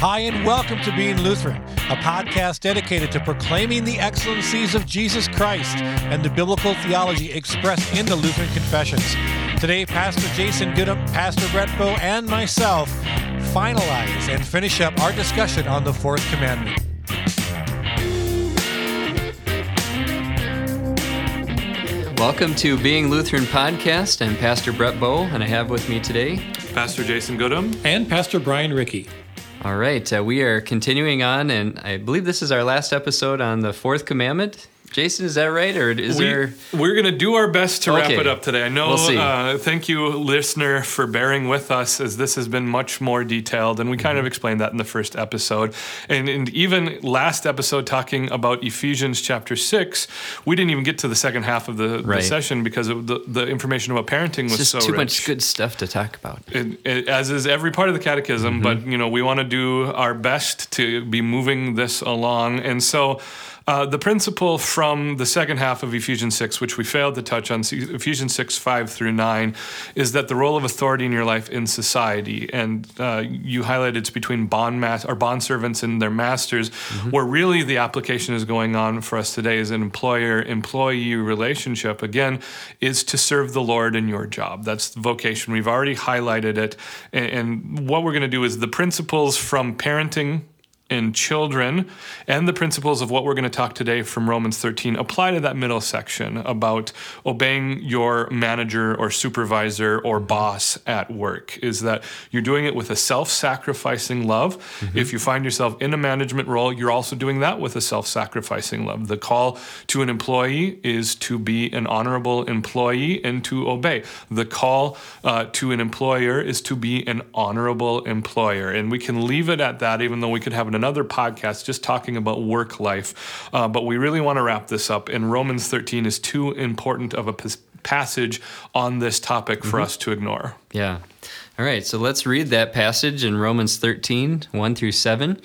Hi, and welcome to Being Lutheran, a podcast dedicated to proclaiming the excellencies of Jesus Christ and the biblical theology expressed in the Lutheran confessions. Today, Pastor Jason Goodham, Pastor Brett Bow, and myself finalize and finish up our discussion on the fourth commandment. Welcome to Being Lutheran Podcast. I'm Pastor Brett Bow, and I have with me today Pastor Jason Goodham. And Pastor Brian Ricky. All right, uh, we are continuing on, and I believe this is our last episode on the fourth commandment. Jason, is that right, or is we, there? We're going to do our best to wrap it up today. I know. We'll uh, thank you, listener, for bearing with us, as this has been much more detailed, and we kind Mm-hmm. of explained that in the first episode, and, and even last episode talking about Ephesians chapter six, we didn't even get to the second half of the, the session because of the, the information about parenting was It's just so too rich. much good stuff to talk about. it, it- as is every part of the catechism, but you know we want to do our best to be moving this along, and so. Uh, the principle from the second half of Ephesians 6, which we failed to touch on, Ephesians 6, 5 through 9, is that the role of authority in your life in society, and uh, you highlighted it's between bond mas- or bond servants and their masters, where really the application is going on for us today is an employer employee relationship, again, is to serve the Lord in your job. That's the vocation. We've already highlighted it. And, and what we're going to do is the principles from parenting and children and the principles of what we're going to talk today from Romans 13 apply to that middle section about obeying your manager or supervisor or boss at work is that you're doing it with a self-sacrificing love. If you find yourself in a management role you're also doing that with a self-sacrificing love. The call to an employee is to be an honorable employee and to obey. The call uh, to an employer is to be an honorable employer and we can leave it at that even though we could have another podcast just talking about work life uh, but we really want to wrap this up and romans 13 is too important of a passage on this topic for us to ignore Yeah. All right, so let's read that passage in Romans 13, 1 through 7.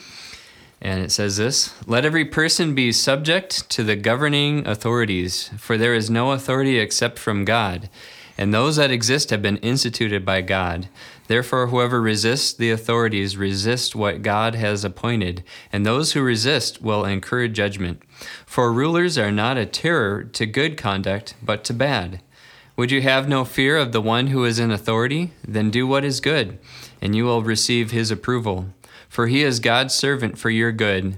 And it says this Let every person be subject to the governing authorities, for there is no authority except from God, and those that exist have been instituted by God. Therefore, whoever resists the authorities resists what God has appointed, and those who resist will incur judgment. For rulers are not a terror to good conduct, but to bad. Would you have no fear of the one who is in authority? Then do what is good, and you will receive his approval. For he is God's servant for your good.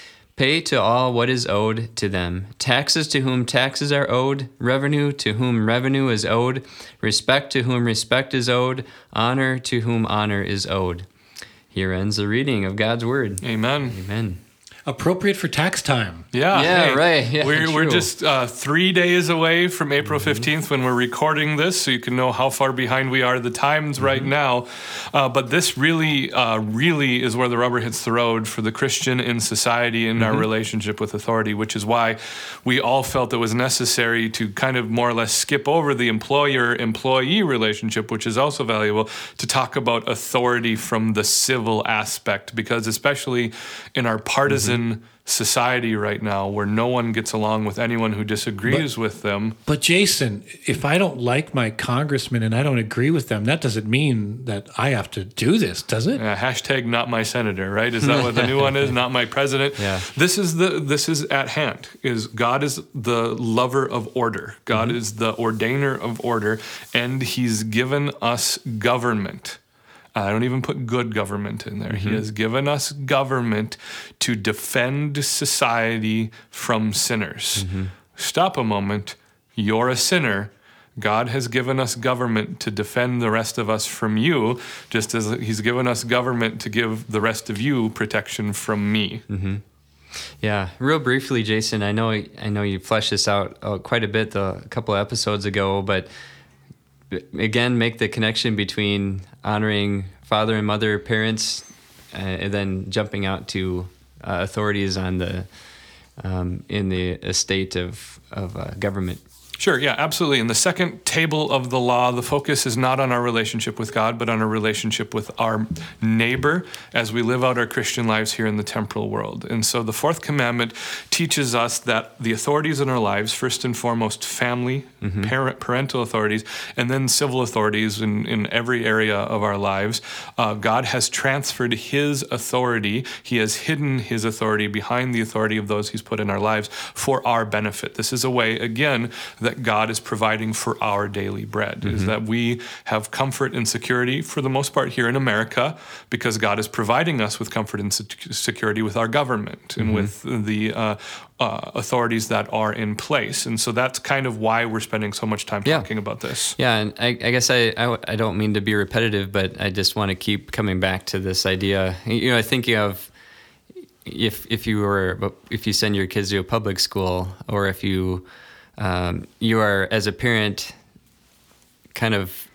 Pay to all what is owed to them taxes to whom taxes are owed, revenue to whom revenue is owed, respect to whom respect is owed, honor to whom honor is owed. Here ends the reading of God's word. amen Amen. Appropriate for tax time. Yeah, Yeah, right. Yeah, we're, we're just uh, three days away from April 15th when we're recording this, so you can know how far behind we are the times right now. Uh, but this really, uh, really is where the rubber hits the road for the Christian in society and our relationship with authority, which is why we all felt it was necessary to kind of more or less skip over the employer employee relationship, which is also valuable, to talk about authority from the civil aspect, because especially in our partisan society right now where no one gets along with anyone who disagrees with them. But Jason, if I don't like my congressman and I don't agree with them, that doesn't mean that I have to do this, does it? Uh, hashtag not my senator, right? Is that what the new one is? Not my president. Yeah. This is the this is at hand. Is God is the lover of order. God is the ordainer of order, and He's given us government. I don't even put good government in there. He mm-hmm. has given us government to defend society from sinners. Mm-hmm. Stop a moment. You're a sinner. God has given us government to defend the rest of us from you, just as He's given us government to give the rest of you protection from me. Mm-hmm. Yeah, real briefly, Jason. I know I know you fleshed this out uh, quite a bit the, a couple of episodes ago, but again, make the connection between honoring father and mother, parents, uh, and then jumping out to uh, authorities on the um, in the estate of of uh, government. Sure, yeah, absolutely. In the second table of the law, the focus is not on our relationship with God, but on our relationship with our neighbor as we live out our Christian lives here in the temporal world. And so the fourth commandment teaches us that the authorities in our lives, first and foremost, family, mm-hmm. parent, parental authorities, and then civil authorities in, in every area of our lives, uh, God has transferred his authority. He has hidden his authority behind the authority of those he's put in our lives for our benefit. This is a way, again, that that God is providing for our daily bread. Mm-hmm. Is that we have comfort and security for the most part here in America because God is providing us with comfort and security with our government and mm-hmm. with the uh, uh, authorities that are in place. And so that's kind of why we're spending so much time talking about this. Yeah, and I, I guess I, I, I don't mean to be repetitive, but I just want to keep coming back to this idea. You know, thinking of if if you were if you send your kids to a public school or if you um, you are as a parent kind of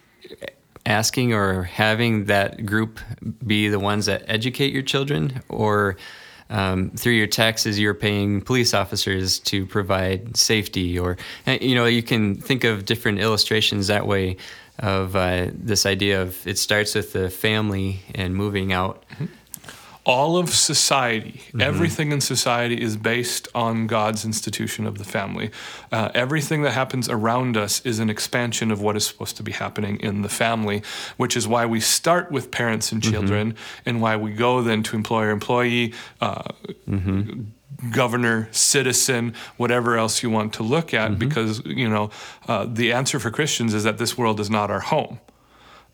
asking or having that group be the ones that educate your children? Or um, through your taxes you're paying police officers to provide safety? Or you know you can think of different illustrations that way of uh, this idea of it starts with the family and moving out. Mm-hmm all of society, mm-hmm. everything in society is based on God's institution of the family. Uh, everything that happens around us is an expansion of what is supposed to be happening in the family, which is why we start with parents and mm-hmm. children mm-hmm. and why we go then to employer employee. Uh, mm-hmm governor, citizen, whatever else you want to look at, mm-hmm. because you know uh, the answer for Christians is that this world is not our home.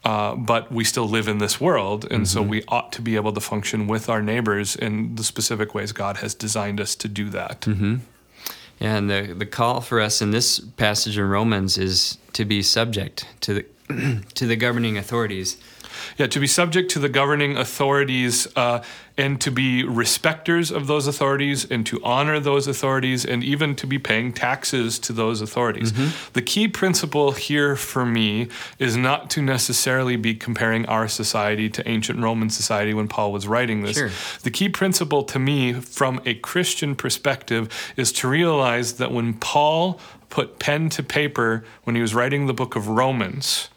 Uh, but we still live in this world, and mm-hmm. so we ought to be able to function with our neighbors in the specific ways God has designed us to do that. Mm-hmm. And the the call for us in this passage in Romans is to be subject to the to the governing authorities yeah, to be subject to the governing authorities uh, and to be respecters of those authorities and to honor those authorities and even to be paying taxes to those authorities. Mm-hmm. The key principle here for me is not to necessarily be comparing our society to ancient Roman society when Paul was writing this. Sure. The key principle to me from a Christian perspective is to realize that when Paul put pen to paper when he was writing the book of Romans,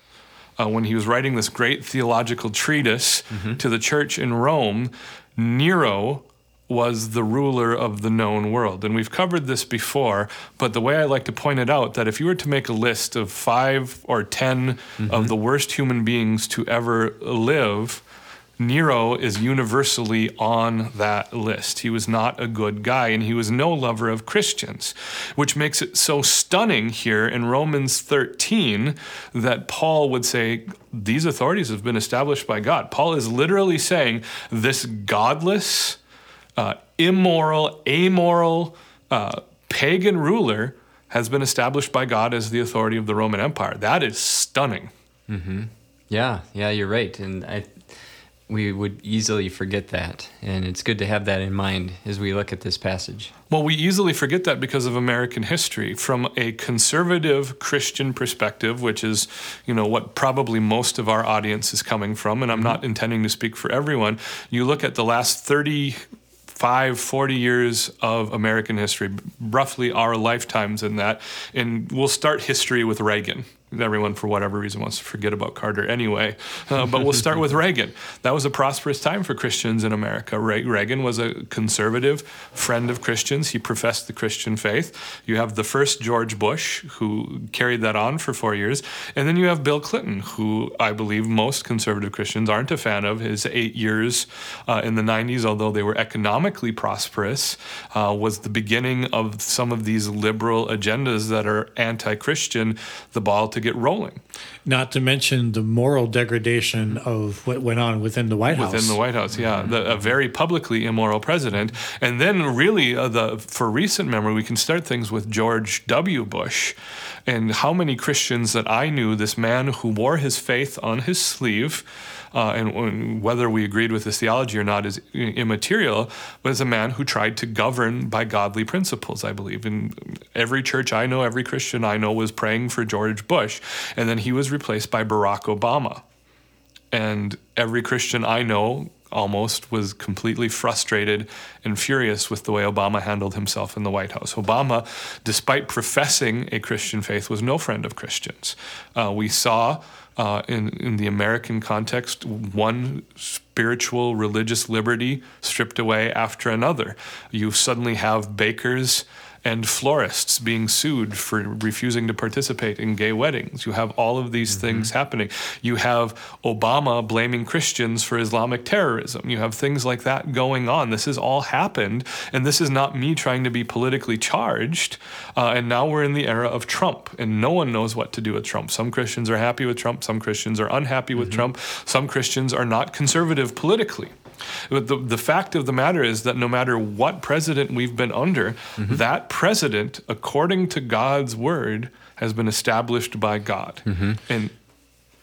uh, when he was writing this great theological treatise mm-hmm. to the church in Rome, Nero was the ruler of the known world. And we've covered this before, but the way I like to point it out that if you were to make a list of 5 or 10 mm-hmm. of the worst human beings to ever live, Nero is universally on that list. He was not a good guy and he was no lover of Christians, which makes it so stunning here in Romans 13 that Paul would say, These authorities have been established by God. Paul is literally saying, This godless, uh, immoral, amoral, uh, pagan ruler has been established by God as the authority of the Roman Empire. That is stunning. Mm-hmm. Yeah, yeah, you're right. And I we would easily forget that. And it's good to have that in mind as we look at this passage. Well, we easily forget that because of American history. From a conservative Christian perspective, which is, you know, what probably most of our audience is coming from, and I'm not mm-hmm. intending to speak for everyone, you look at the last 30 five, 40 years of American history, roughly our lifetimes in that. And we'll start history with Reagan everyone, for whatever reason, wants to forget about Carter anyway. Uh, but we'll start with Reagan. That was a prosperous time for Christians in America. Re- Reagan was a conservative friend of Christians. He professed the Christian faith. You have the first George Bush, who carried that on for four years. And then you have Bill Clinton, who I believe most conservative Christians aren't a fan of. His eight years uh, in the 90s, although they were economically prosperous, uh, was the beginning of some of these liberal agendas that are anti Christian. The ball to get rolling. Not to mention the moral degradation of what went on within the White House. Within the White House, yeah, the, a very publicly immoral president. And then, really, uh, the for recent memory, we can start things with George W. Bush, and how many Christians that I knew, this man who wore his faith on his sleeve uh, and whether we agreed with his theology or not is immaterial, but as a man who tried to govern by godly principles, I believe. And every church I know, every Christian I know was praying for George Bush, and then he was replaced by Barack Obama. And every Christian I know almost was completely frustrated and furious with the way Obama handled himself in the White House. Obama, despite professing a Christian faith, was no friend of Christians. Uh, we saw uh, in, in the American context one spiritual religious liberty stripped away after another. You suddenly have bakers and florists being sued for refusing to participate in gay weddings. You have all of these mm-hmm. things happening. You have Obama blaming Christians for Islamic terrorism. You have things like that going on. This has all happened, and this is not me trying to be politically charged. Uh, and now we're in the era of Trump, and no one knows what to do with Trump. Some Christians are happy with Trump, some Christians are unhappy with mm-hmm. Trump, some Christians are not conservative politically. But the, the fact of the matter is that no matter what president we've been under, mm-hmm. that president, according to God's word, has been established by God. Mm-hmm. And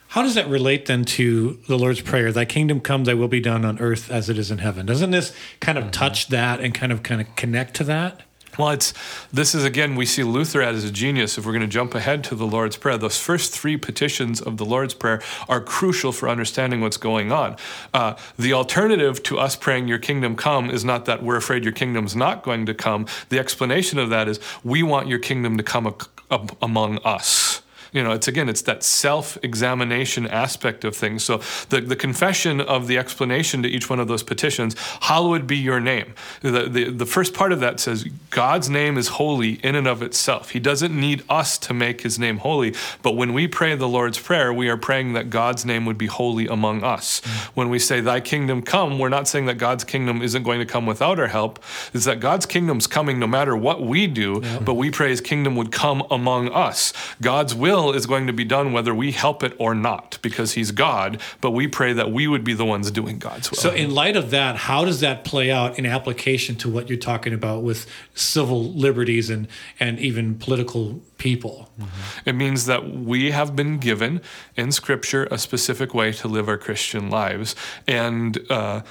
how does that relate then to the Lord's Prayer? Thy kingdom come, thy will be done on earth as it is in heaven. Doesn't this kind of mm-hmm. touch that and kind of kind of connect to that? Well, it's this is again we see Luther as a genius. If we're going to jump ahead to the Lord's Prayer, those first three petitions of the Lord's Prayer are crucial for understanding what's going on. Uh, the alternative to us praying "Your kingdom come" is not that we're afraid your kingdom's not going to come. The explanation of that is we want your kingdom to come a- a- among us you know, it's again, it's that self examination aspect of things. So the, the confession of the explanation to each one of those petitions, hallowed be your name. The, the, the first part of that says, God's name is holy in and of itself. He doesn't need us to make his name holy. But when we pray the Lord's Prayer, we are praying that God's name would be holy among us. Mm-hmm. When we say, Thy kingdom come, we're not saying that God's kingdom isn't going to come without our help. It's that God's kingdom's coming no matter what we do, yeah. but we pray his kingdom would come among us. God's will will is going to be done whether we help it or not because he's God, but we pray that we would be the ones doing God's will. So, in light of that, how does that play out in application to what you're talking about with civil liberties and, and even political people? Mm-hmm. It means that we have been given in Scripture a specific way to live our Christian lives. And uh,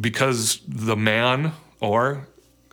because the man or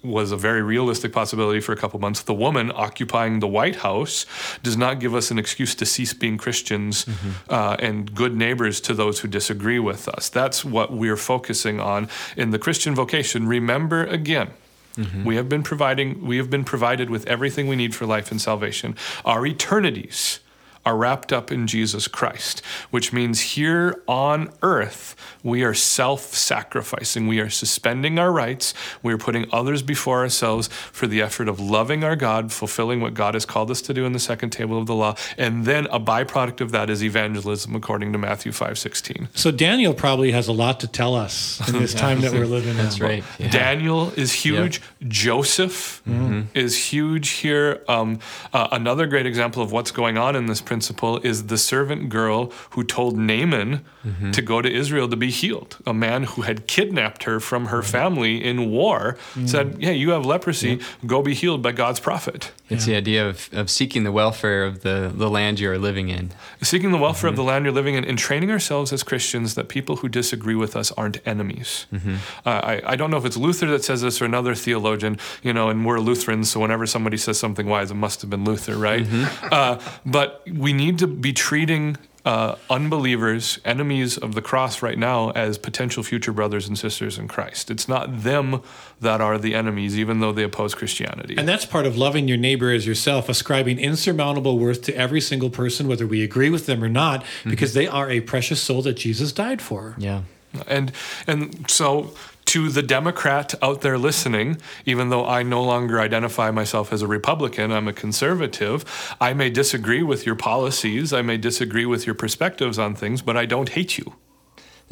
was a very realistic possibility for a couple months. The woman occupying the White House does not give us an excuse to cease being Christians mm-hmm. uh, and good neighbors to those who disagree with us. That's what we're focusing on in the Christian vocation. Remember again. Mm-hmm. We have been providing we have been provided with everything we need for life and salvation. Our eternities are wrapped up in Jesus Christ, which means here on earth, we are self sacrificing. We are suspending our rights. We are putting others before ourselves for the effort of loving our God, fulfilling what God has called us to do in the second table of the law. And then a byproduct of that is evangelism, according to Matthew 5 16. So Daniel probably has a lot to tell us in this time that we're living That's in. right. Yeah. Daniel is huge. Yep. Joseph mm-hmm. is huge here. Um, uh, another great example of what's going on in this principle is the servant girl who told Naaman mm-hmm. to go to Israel to be healed. A man who had kidnapped her from her family in war mm-hmm. said, Yeah, you have leprosy, go be healed by God's prophet. It's yeah. the idea of, of seeking the welfare of the, the land you are living in. Seeking the welfare mm-hmm. of the land you're living in and training ourselves as Christians that people who disagree with us aren't enemies. Mm-hmm. Uh, I, I don't know if it's Luther that says this or another theologian, you know, and we're Lutherans, so whenever somebody says something wise, it must have been Luther, right? Mm-hmm. Uh, but we need to be treating uh, unbelievers, enemies of the cross right now, as potential future brothers and sisters in Christ. It's not them that are the enemies, even though they oppose Christianity. And that's part of loving your neighbor as yourself, ascribing insurmountable worth to every single person, whether we agree with them or not, because mm-hmm. they are a precious soul that Jesus died for. Yeah. And and so to the Democrat out there listening, even though I no longer identify myself as a Republican, I'm a conservative. I may disagree with your policies, I may disagree with your perspectives on things, but I don't hate you.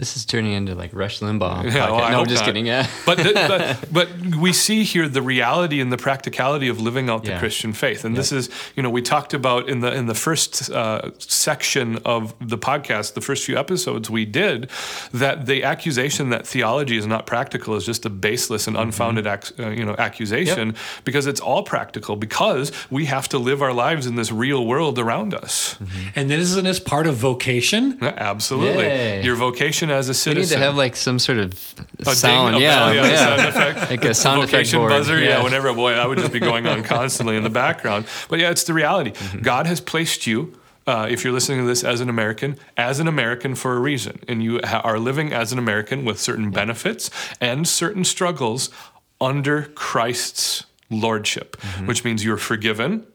This is turning into like Rush Limbaugh. Yeah, well, no, I'm just not. kidding. Yeah, but, the, but but we see here the reality and the practicality of living out the yeah. Christian faith, and this is you know we talked about in the in the first uh, section of the podcast, the first few episodes we did, that the accusation that theology is not practical is just a baseless and mm-hmm. unfounded mm-hmm. ac- uh, you know accusation yep. because it's all practical because we have to live our lives in this real world around us. Mm-hmm. And isn't this part of vocation? Yeah, absolutely, Yay. your vocation as a citizen. We need to have like some sort of a sound, ding, yeah, yeah, yeah. Sound effect. like a sound effect board. buzzer. Yeah. yeah, whenever boy, I would just be going on constantly in the background. But yeah, it's the reality. Mm-hmm. God has placed you. Uh, uh, if you're listening to this as an American, as an American for a reason, and you ha- are living as an American with certain benefits and certain struggles under Christ's lordship, mm-hmm. which means you're forgiven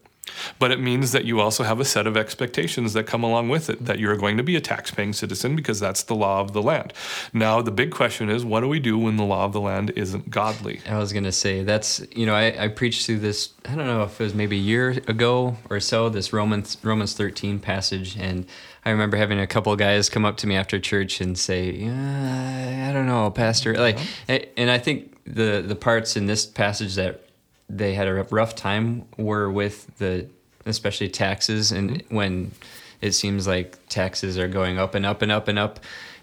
but it means that you also have a set of expectations that come along with it, that you're going to be a tax paying citizen because that's the law of the land. Now, the big question is what do we do when the law of the land isn't godly? I was going to say, that's, you know, I, I preached through this, I don't know if it was maybe a year ago or so, this Romans, Romans 13 passage. And I remember having a couple guys come up to me after church and say, yeah, I don't know, Pastor. Like, uh-huh. and I think the, the parts in this passage that they had a rough time were with the especially taxes and mm-hmm. when it seems like taxes are going up and up and up and up.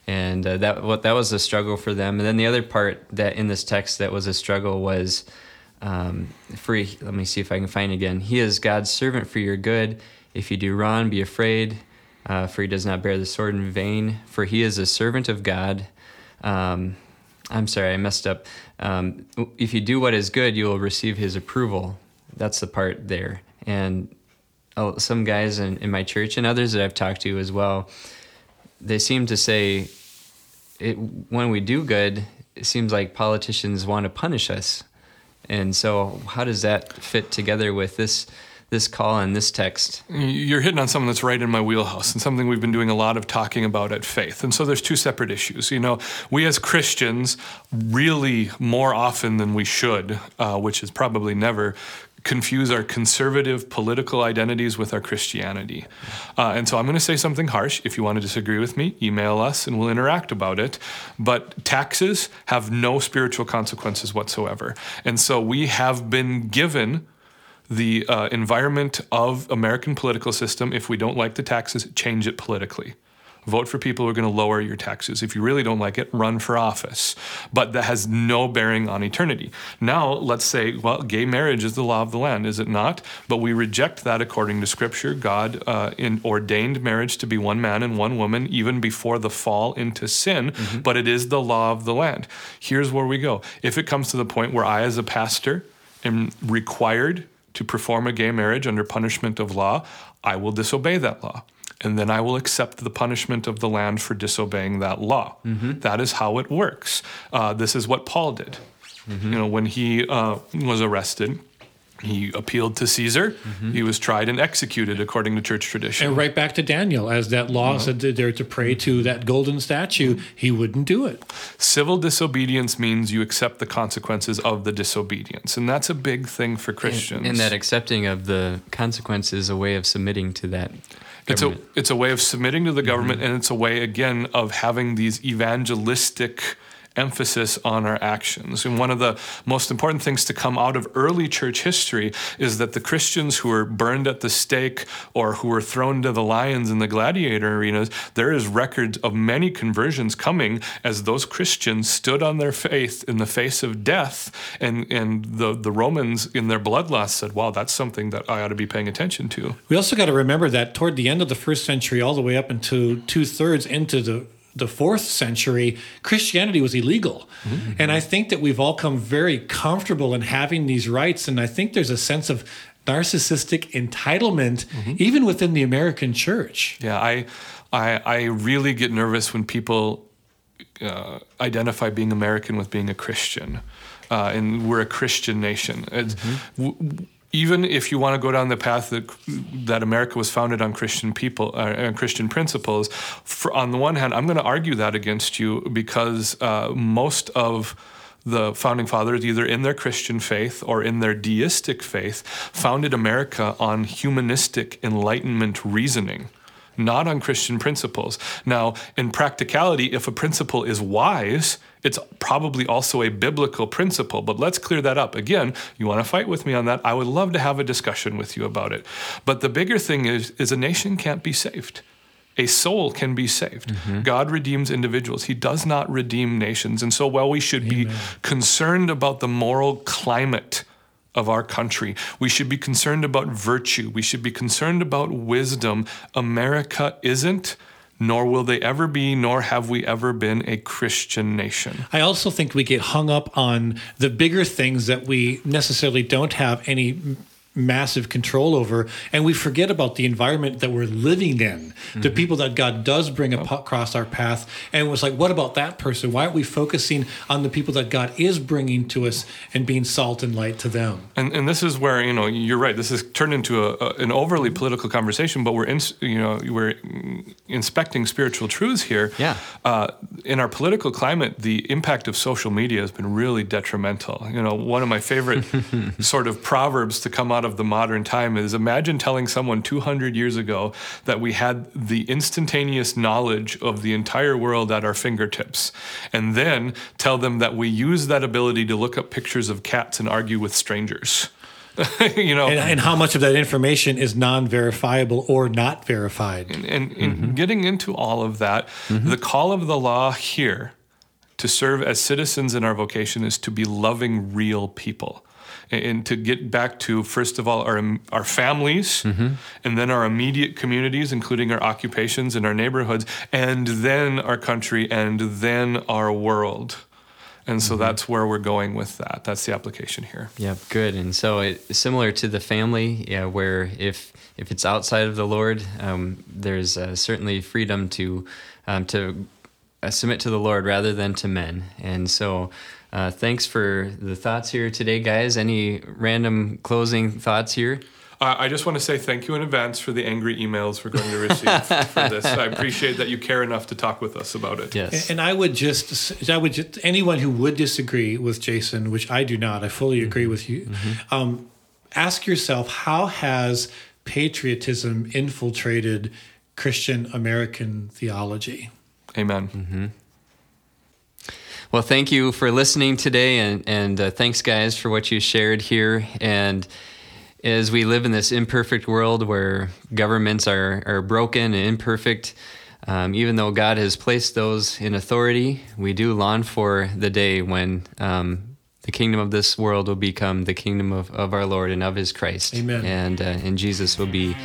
And uh, that what that was a struggle for them. And then the other part that in this text that was a struggle was um, free let me see if i can find again. He is god's servant for your good. If you do wrong be afraid uh, for he does not bear the sword in vain for he is a servant of god. Um, I'm sorry, I messed up. Um, if you do what is good, you will receive his approval. That's the part there. And uh, some guys in, in my church and others that I've talked to as well, they seem to say it, when we do good, it seems like politicians want to punish us. And so, how does that fit together with this this call and this text. You're hitting on something that's right in my wheelhouse and something we've been doing a lot of talking about at Faith. And so there's two separate issues. You know, we as Christians really more often than we should, uh, which is probably never, confuse our conservative political identities with our Christianity. Uh, and so I'm going to say something harsh. If you want to disagree with me, email us and we'll interact about it. But taxes have no spiritual consequences whatsoever. And so we have been given the uh, environment of American political system. If we don't like the taxes, change it politically. Vote for people who are going to lower your taxes. If you really don't like it, run for office. But that has no bearing on eternity. Now, let's say, well, gay marriage is the law of the land, is it not? But we reject that according to Scripture. God uh, in, ordained marriage to be one man and one woman even before the fall into sin, mm-hmm. but it is the law of the land. Here's where we go. If it comes to the point where I, as a pastor, am required to perform a gay marriage under punishment of law, I will disobey that law. And then I will accept the punishment of the land for disobeying that law. Mm-hmm. That is how it works. Uh, this is what Paul did. Mm-hmm. You know, when he uh, was arrested, he appealed to Caesar. Mm-hmm. He was tried and executed according to church tradition. And right back to Daniel, as that law uh-huh. said they're to pray to that golden statue, he wouldn't do it. Civil disobedience means you accept the consequences of the disobedience. And that's a big thing for Christians. And, and that accepting of the consequences is a way of submitting to that. It's a, it's a way of submitting to the government, mm-hmm. and it's a way, again, of having these evangelistic emphasis on our actions. And one of the most important things to come out of early church history is that the Christians who were burned at the stake or who were thrown to the lions in the gladiator arenas, there is records of many conversions coming as those Christians stood on their faith in the face of death. And, and the, the Romans in their bloodlust said, wow, that's something that I ought to be paying attention to. We also got to remember that toward the end of the first century, all the way up into two thirds into the the fourth century, Christianity was illegal. Mm-hmm. And I think that we've all come very comfortable in having these rights. And I think there's a sense of narcissistic entitlement mm-hmm. even within the American church. Yeah, I, I, I really get nervous when people uh, identify being American with being a Christian. Uh, and we're a Christian nation. Mm-hmm. W- even if you want to go down the path that that America was founded on Christian people, uh, Christian principles, for, on the one hand, I'm going to argue that against you because uh, most of the founding fathers, either in their Christian faith or in their deistic faith, founded America on humanistic Enlightenment reasoning not on Christian principles. Now, in practicality, if a principle is wise, it's probably also a biblical principle, but let's clear that up. Again, you want to fight with me on that? I would love to have a discussion with you about it. But the bigger thing is, is a nation can't be saved. A soul can be saved. Mm-hmm. God redeems individuals. He does not redeem nations. And so, while we should Amen. be concerned about the moral climate of our country. We should be concerned about virtue. We should be concerned about wisdom. America isn't, nor will they ever be, nor have we ever been a Christian nation. I also think we get hung up on the bigger things that we necessarily don't have any massive control over and we forget about the environment that we're living in mm-hmm. the people that god does bring across our path. And it was like what about that person? Why aren't we focusing on the people that god is bringing to us and being salt and light to them? And, and this is where you know you're right. This has turned into a, a, an overly political conversation but we're in, you know we're inspecting spiritual truths here. Yeah. Uh, in our political climate the impact of social media has been really detrimental. You know one of my favorite sort of proverbs to come out of the modern time is imagine telling someone 200 years ago that we had the instantaneous knowledge of the entire world at our fingertips, and then tell them that we use that ability to look up pictures of cats and argue with strangers. you know, and, and, how much of that information is non-verifiable or not verified. And, and, mm-hmm. getting into all of that, mm-hmm. the call of the law here to serve as citizens in our vocation is to be loving real people and to get back to first of all our our families mm-hmm. and then our immediate communities including our occupations and our neighborhoods and then our country and then our world and so mm-hmm. that's where we're going with that that's the application here yeah good and so it, similar to the family yeah where if if it's outside of the lord um, there's uh, certainly freedom to um, to uh, submit to the lord rather than to men and so uh, thanks for the thoughts here today, guys. Any random closing thoughts here? Uh, I just want to say thank you in advance for the angry emails we're going to receive for this. I appreciate that you care enough to talk with us about it. Yes. And I would just, I would just, anyone who would disagree with Jason, which I do not, I fully agree mm-hmm. with you. Mm-hmm. Um, ask yourself, how has patriotism infiltrated Christian American theology? Amen. Mm-hmm. Well, thank you for listening today, and and uh, thanks, guys, for what you shared here. And as we live in this imperfect world where governments are are broken and imperfect, um, even though God has placed those in authority, we do long for the day when um, the kingdom of this world will become the kingdom of, of our Lord and of His Christ. Amen. And uh, and Jesus will be.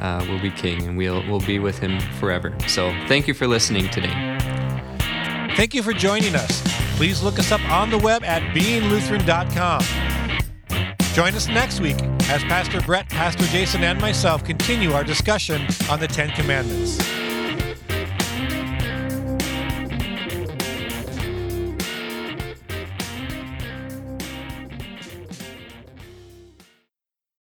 Uh, will be king and we'll, we'll be with him forever. So, thank you for listening today. Thank you for joining us. Please look us up on the web at beinglutheran.com. Join us next week as Pastor Brett, Pastor Jason, and myself continue our discussion on the Ten Commandments.